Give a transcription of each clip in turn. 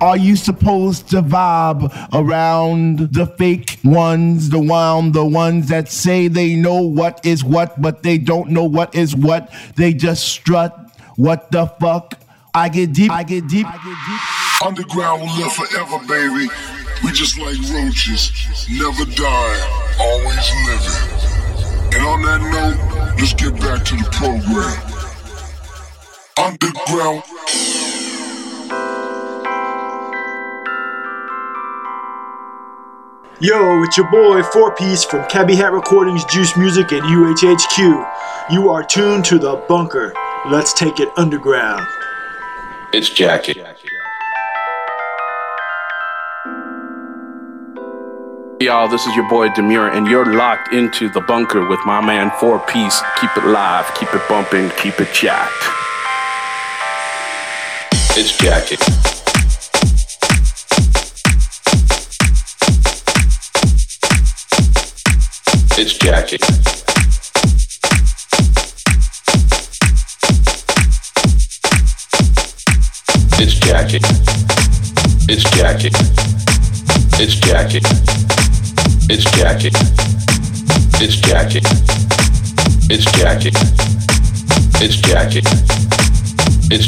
Are you supposed to vibe around the fake ones, the one, the ones that say they know what is what, but they don't know what is what? They just strut. What the fuck? I get deep, I get deep, I get deep. Underground will live forever, baby. We just like roaches, never die, always living. And on that note, let's get back to the program. Underground. Yo, it's your boy 4Peace from Cabbie Hat Recordings, Juice Music, and UHHQ. You are tuned to the bunker. Let's take it underground. It's Jackie. Y'all, this is your boy Demuir, and you're locked into the bunker with my man 4Peace. Keep it live, keep it bumping, keep it jacked. It's Jackie. It's Jackie. It's Jackie. It's Jackie. It's Jackie. It's Jackie. It's Jackie. It's Jackie. It's Jackie. It's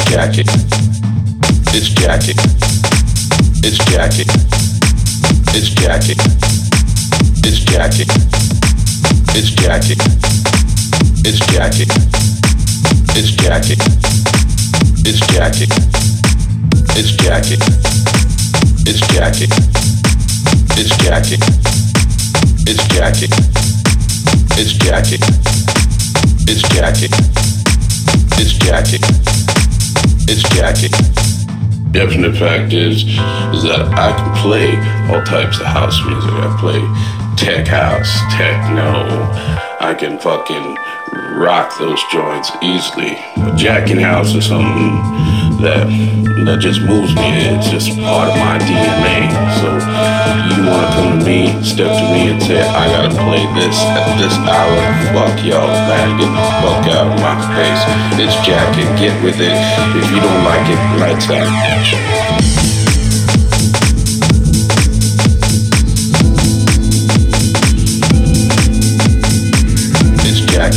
Jackie. It's Jackie. It's Jackie. It's Jackie. It's Jackie. It's Jackie. It's Jackie. It's Jackie. It's Jackie. It's Jackie. It's Jackie. It's Jackie. It's Jackie. It's Jackie. It's Jackie. Definite fact is, is that I can play all types of house music. I play tech house, techno. I can fucking rock those joints easily. Jacking house is something that that just moves me. It's just part of my DNA. So if you wanna come to me, step to me and say, I gotta play this at this hour. Fuck y'all, man. Get the fuck out of my face. It's jacking, get with it. If you don't like it, lights out,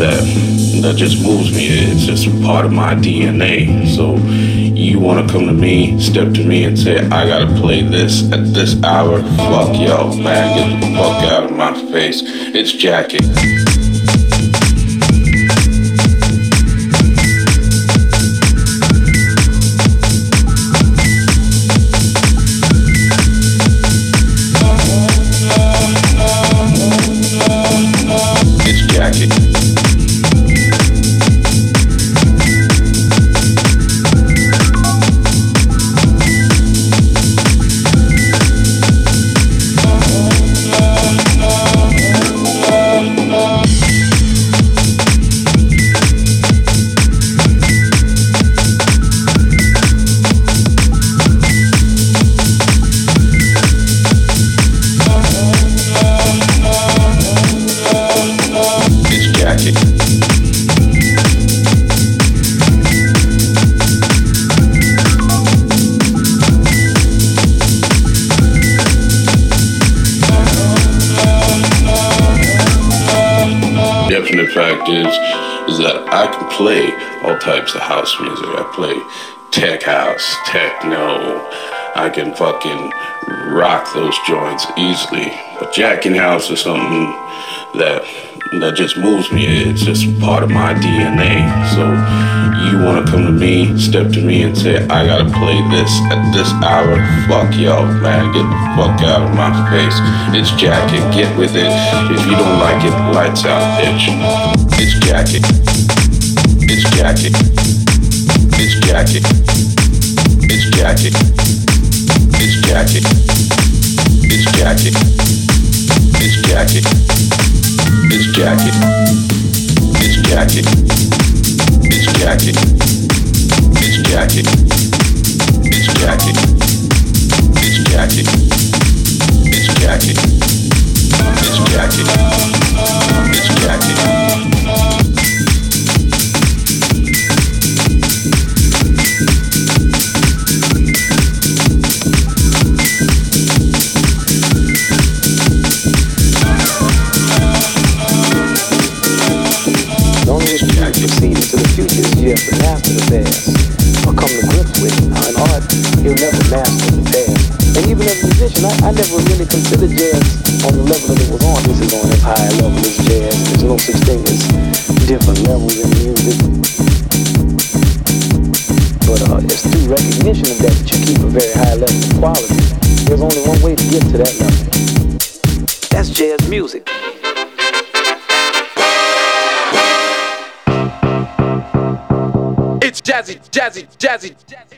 that that just moves me. It's just part of my DNA. So you want to come to me, step to me, and say, I gotta play this at this hour. Fuck y'all, man. Get the fuck out of my face. It's Jackie. Easily. But jacking house is something that that just moves me. It's just part of my DNA. So you want to come to me, step to me, and say, I gotta play this at this hour. Fuck y'all, man. Get the fuck out of my face. It's Jackie. Get with it. If you don't like it, lights out, bitch. It's Jackie. It's Jackie. It's Jackie. It's Jackie. It's Jackie. It's Jackie. It's Jackie. to master the or come to grips with it. In art, you'll never master the. And even as a musician, I, never really considered jazz on the level that it was on. This is on level jazz. There's no such thing as different levels in music. But uh, it's through recognition of that that you keep a very high level of quality. There's only one way to get to that level. That's jazz music. Jazzy, jazzy, jazzy, jazzy,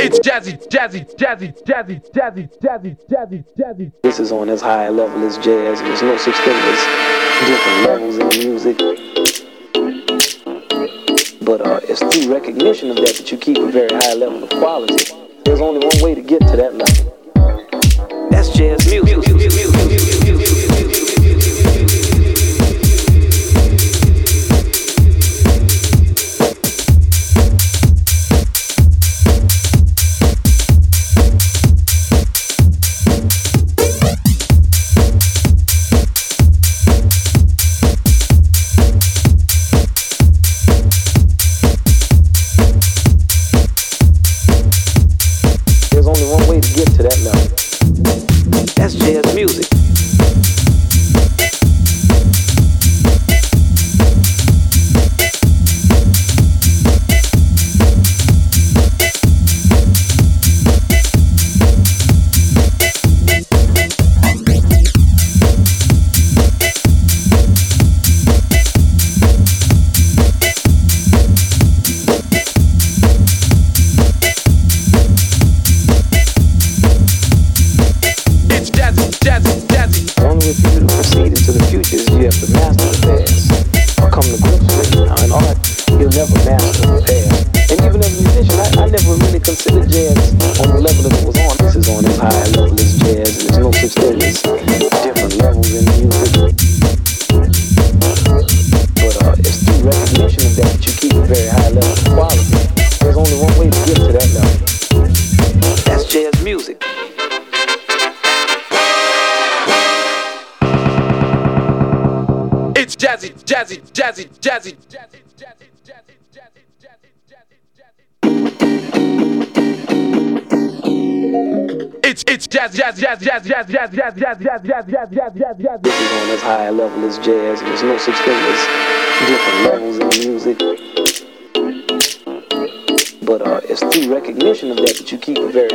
It's jazzy, jazzy, jazzy, jazzy, jazzy, jazzy, jazzy, jazzy. This is on as high a level as jazz. There's no such thing as different levels in music. But uh, it's through recognition of that that you keep a very high level of quality. There's only one way to get to that level. That's jazz music. That's jazz music. Jazz, jazz, jazz, jazz, jazz, jazz, jazz, jazz, jazz. This is on as high a level as jazz. There's no such thing as different levels in music. But uh, it's through recognition of that that you keep a very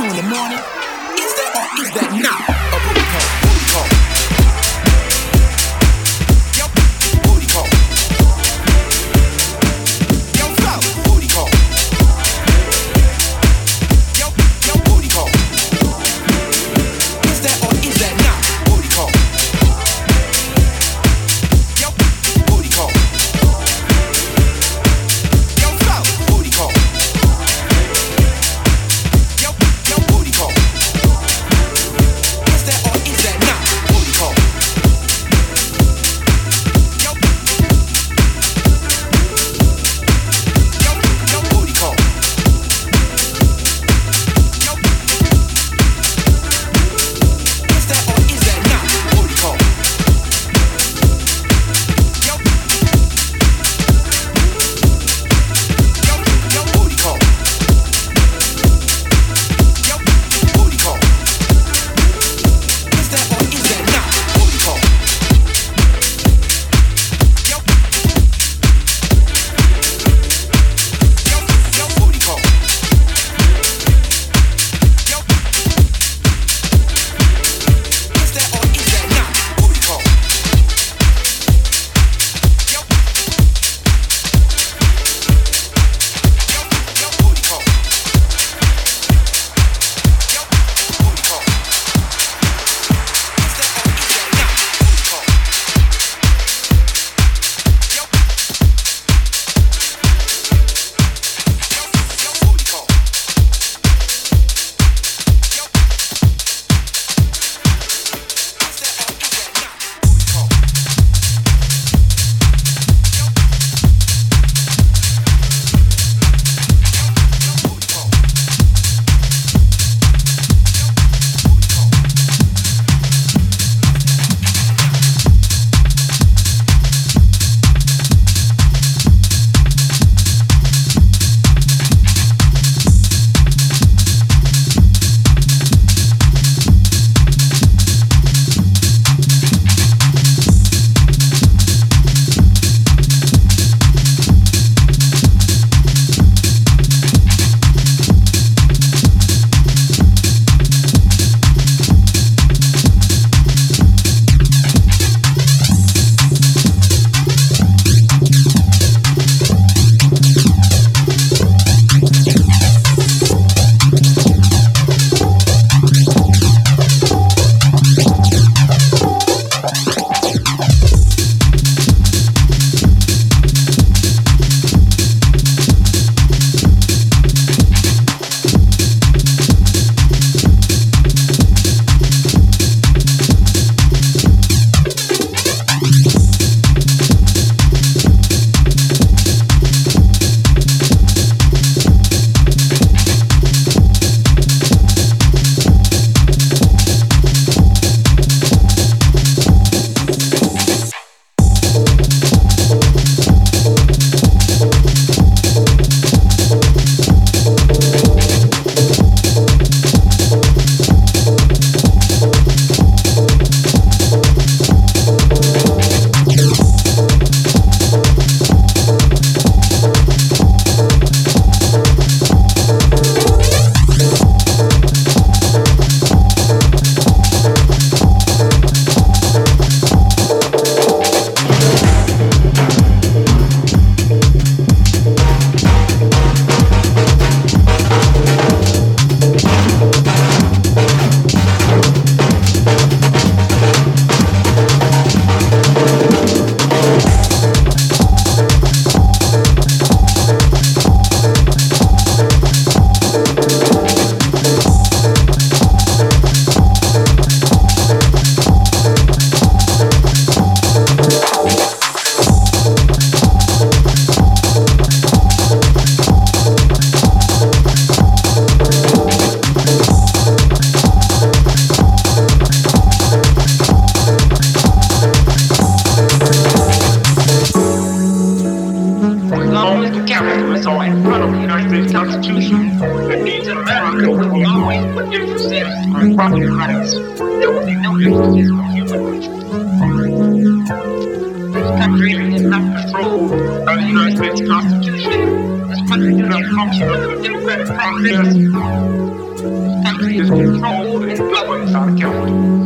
two in the morning? Is that or is that not? the Constitution that means America will always produce property rights. There will be no human rights. This country is not controlled by the United States Constitution. This country does not function under the democratic process. This country is controlled and governed by the government.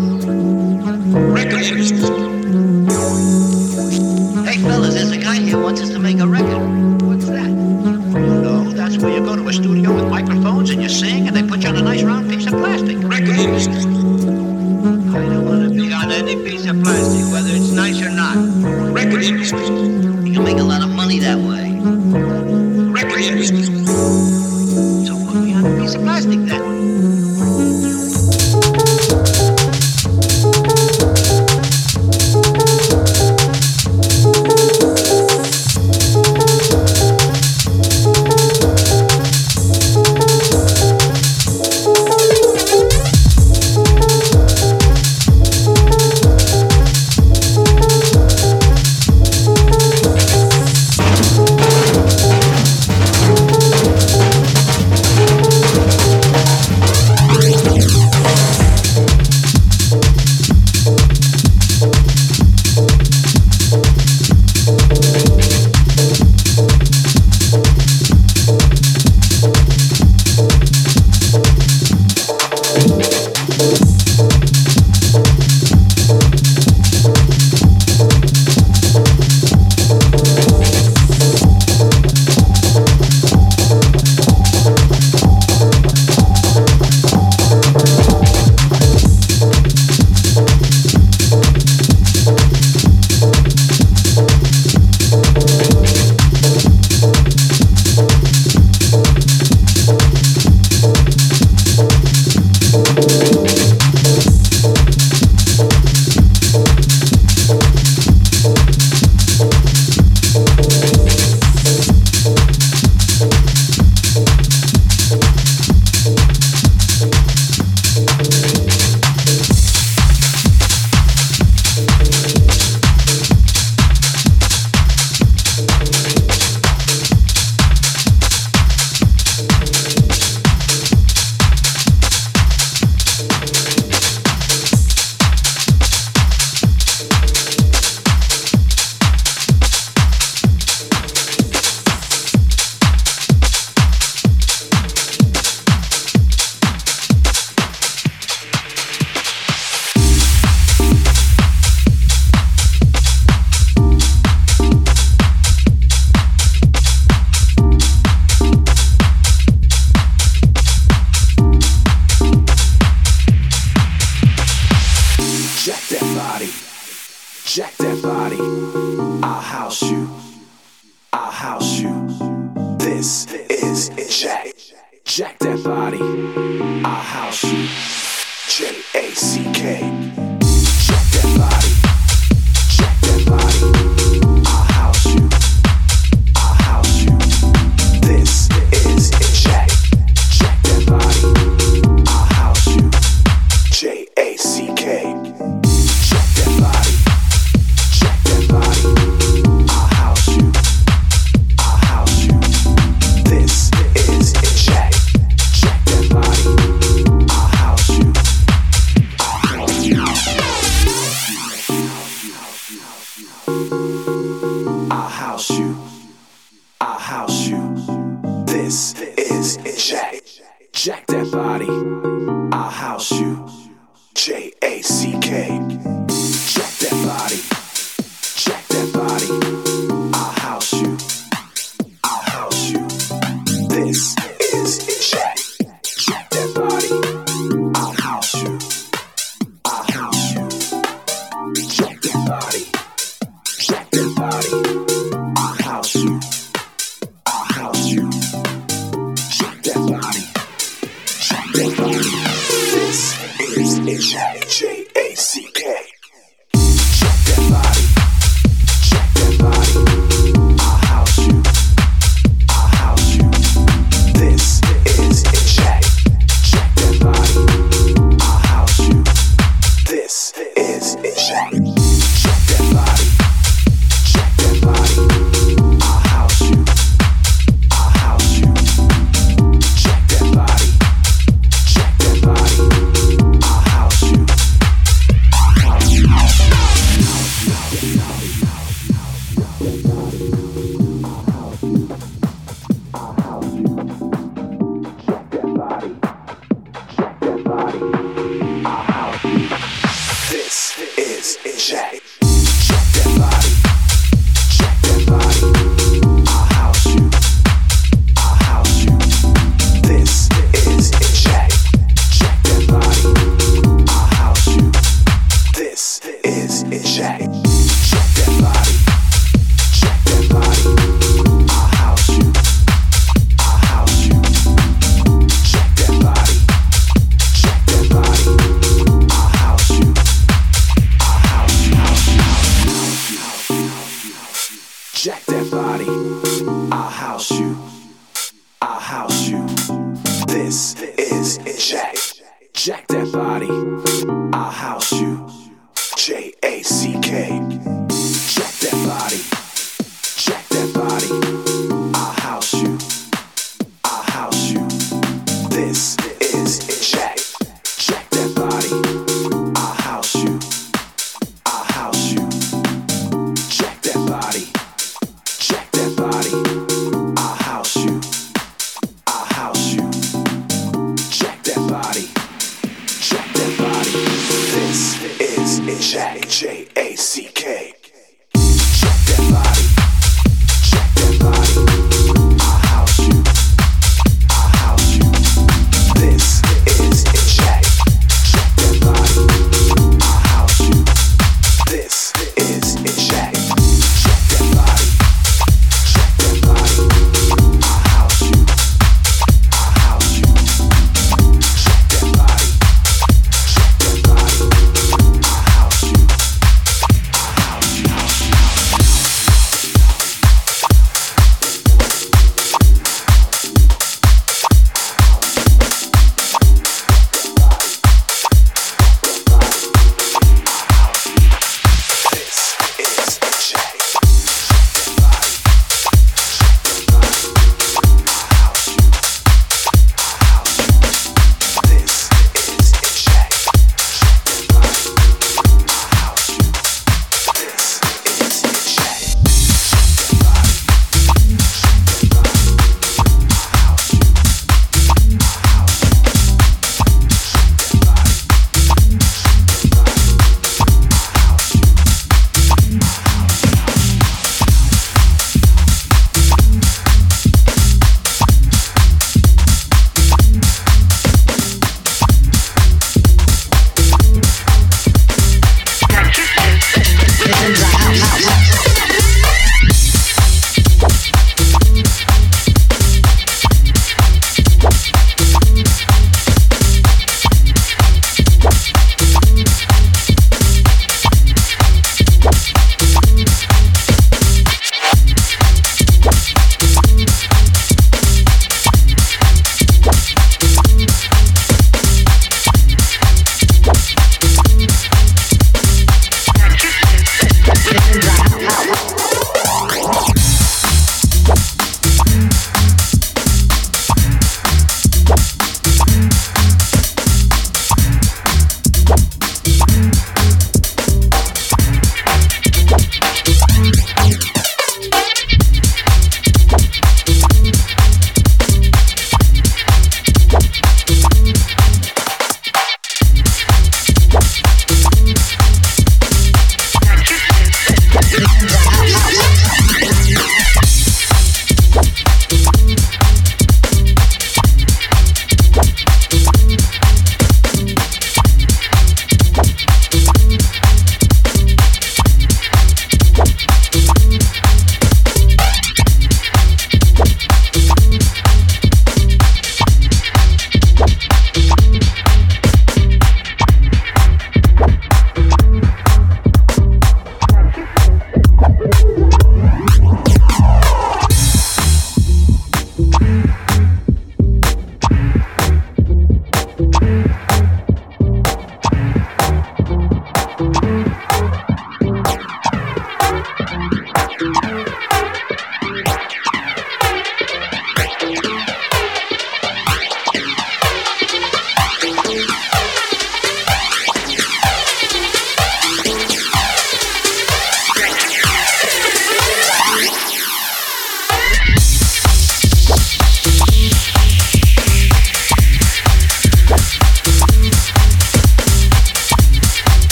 Right.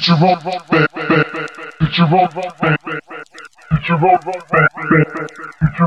tu vends, tu tu tu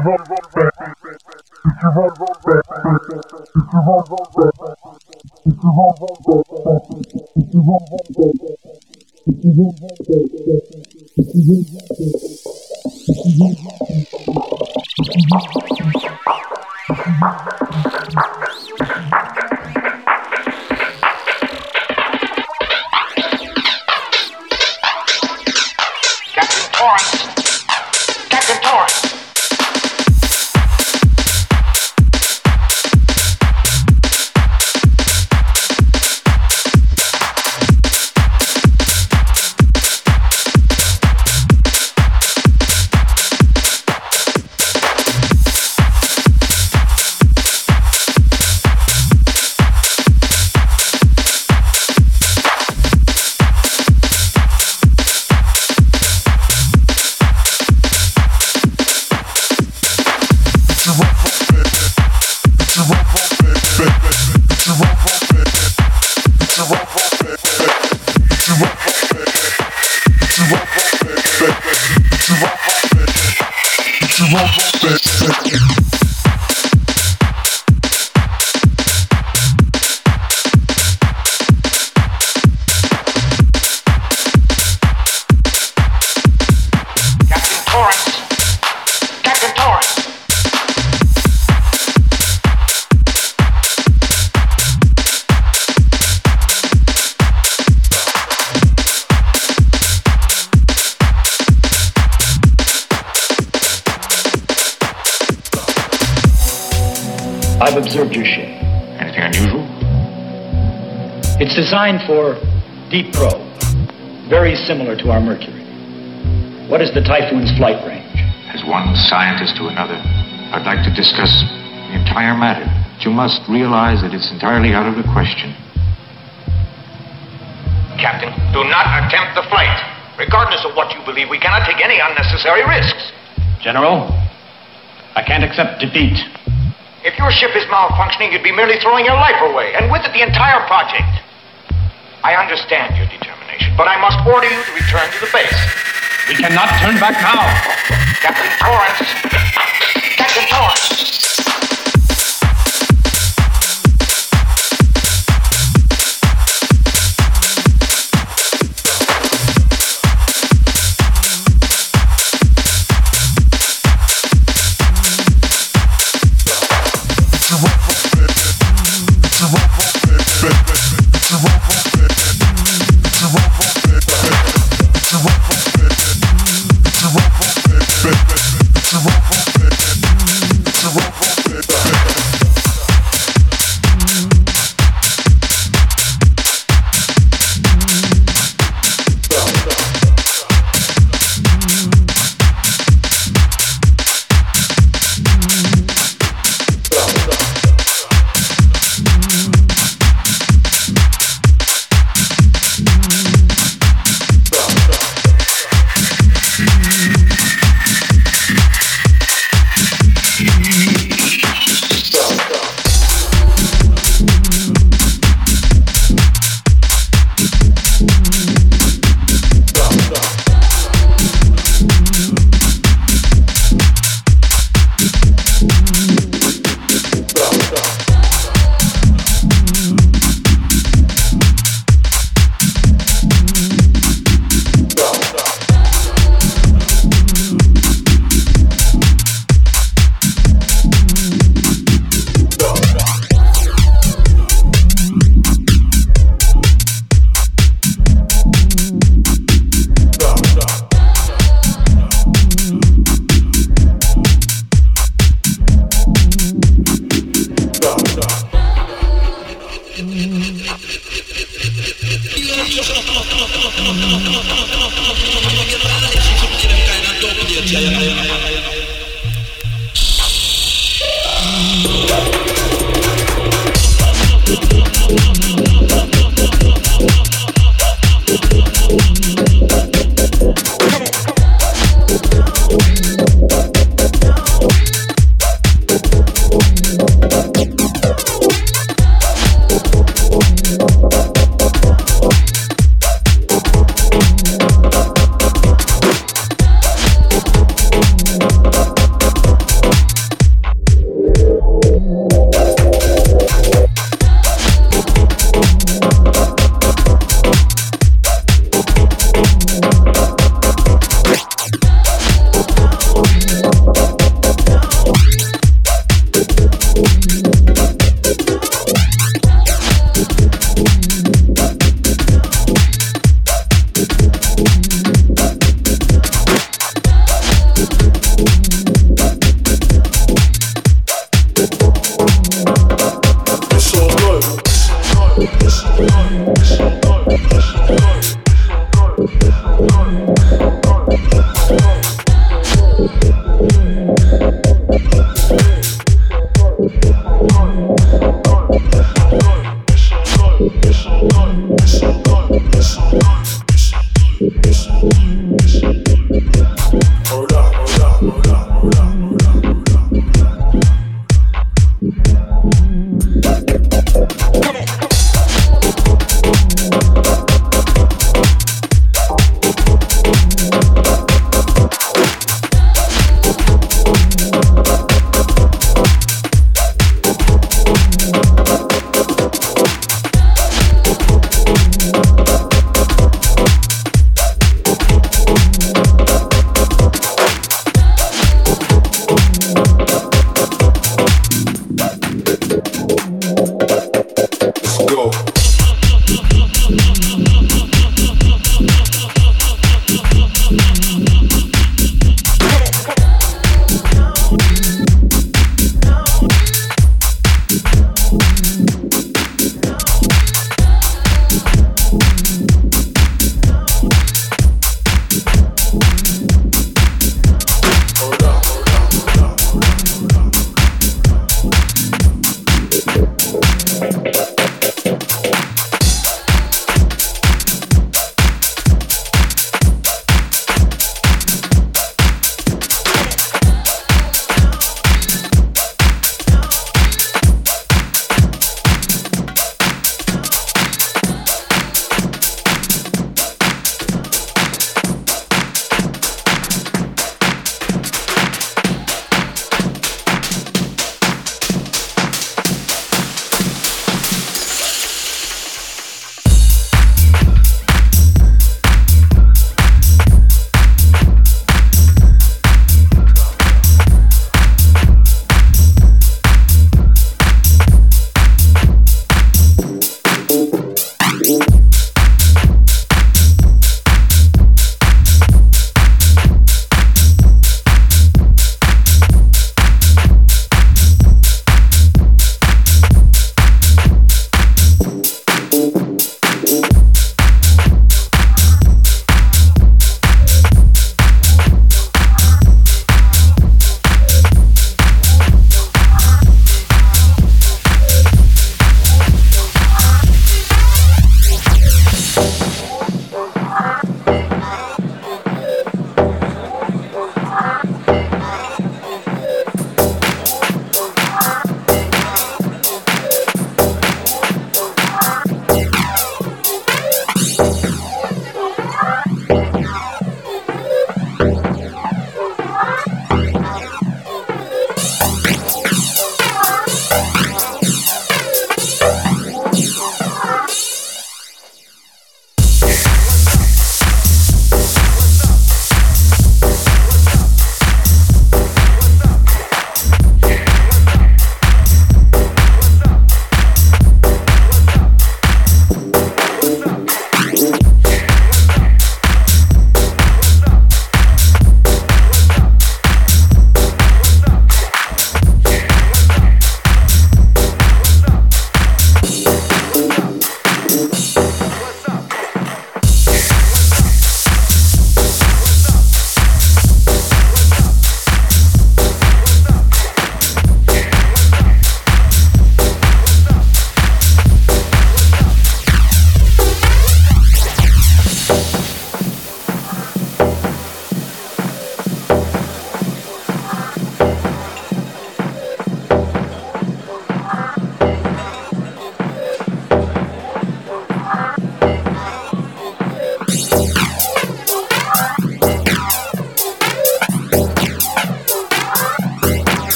Deep probe, very similar to our Mercury. What is the Typhoon's flight range? As one scientist to another, I'd like to discuss the entire matter. But you must realize that it's entirely out of the question. Captain, do not attempt the flight. Regardless of what you believe, we cannot take any unnecessary risks. General, I can't accept defeat. If your ship is malfunctioning, you'd be merely throwing your life away, and with it the entire project. I understand your determination, but I must order you to return to the base. We cannot turn back now. Captain Torrance. Captain Torrance.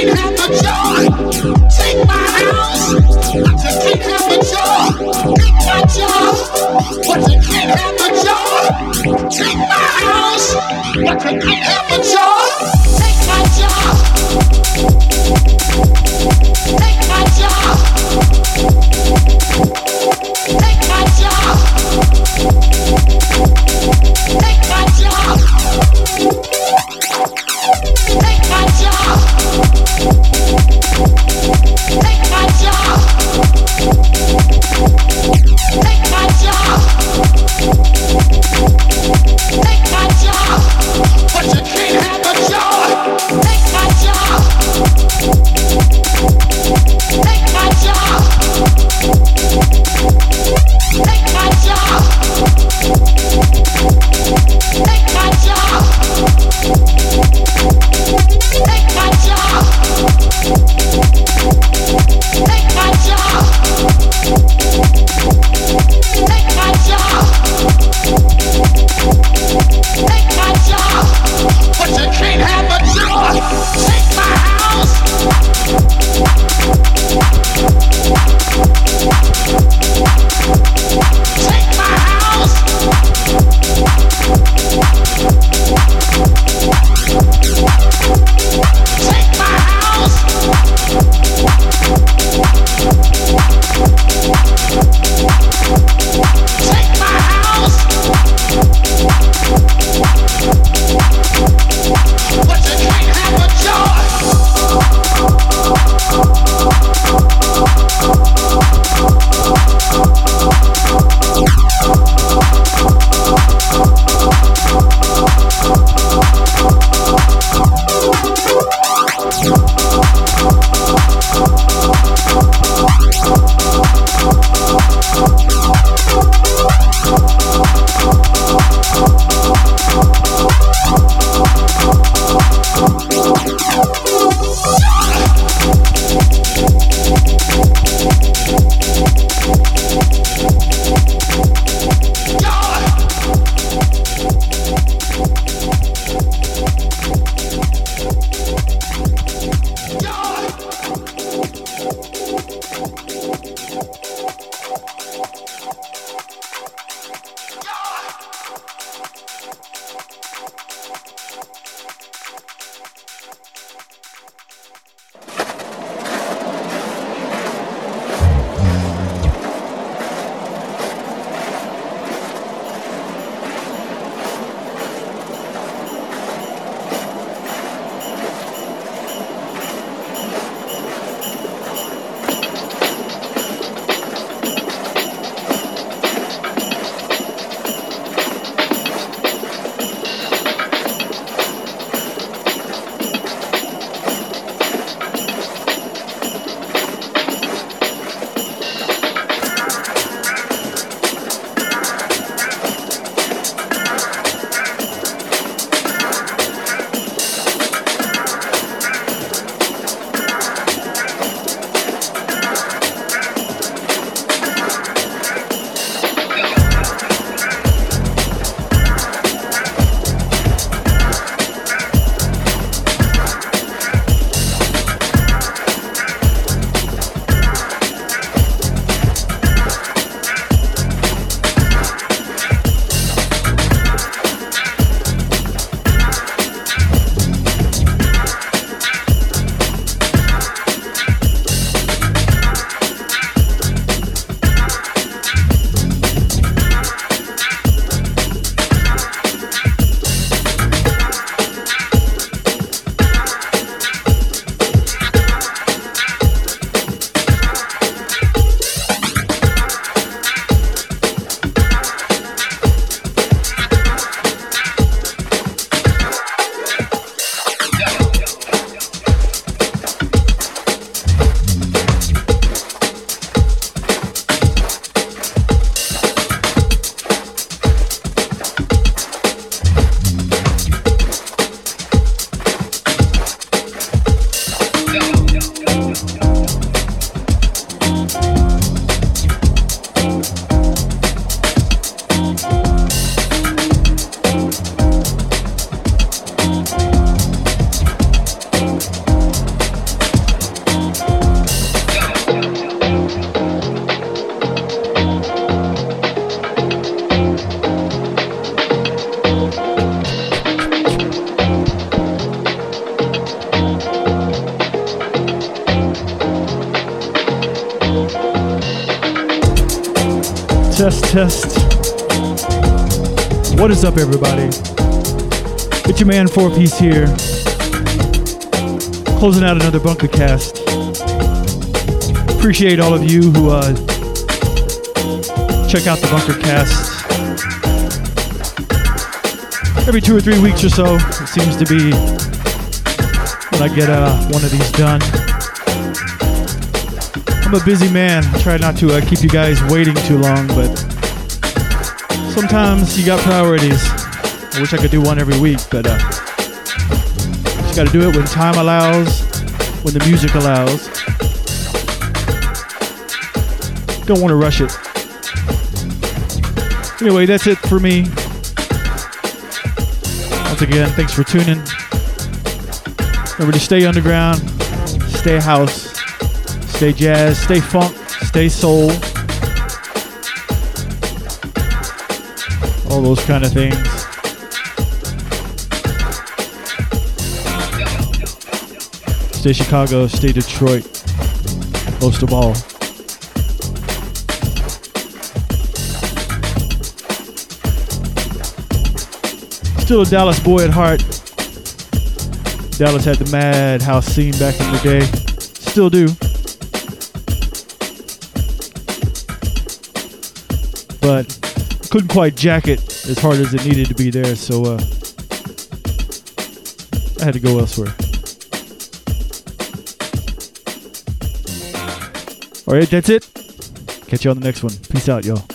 can't have the joy. Take my house, but you can't have the joy. My job, but you can't have the joy. Take my house, but you can't have the joy. Test. What is up, everybody? It's your man, 4Peace here. Closing out another Bunkercast. Appreciate all of you who uh, check out the Bunkercast every two or three weeks or so. It seems to be when I get uh, one of these done. I'm a busy man. I try not to uh, keep you guys waiting too long, but sometimes you got priorities. I wish I could do one every week, but uh, just got to do it when time allows, when the music allows. Don't want to rush it. Anyway, that's it for me. Once again, thanks for tuning. Remember to stay underground, stay house, stay jazz, stay funk, stay soul. All those kind of things. Stay Chicago, stay Detroit. Most of all. Still a Dallas boy at heart. Dallas had the madhouse scene back in the day. Still do. But couldn't quite jack it as hard as it needed to be there, so uh, I had to go elsewhere. Alright, that's it. Catch you on the next one. Peace out, y'all.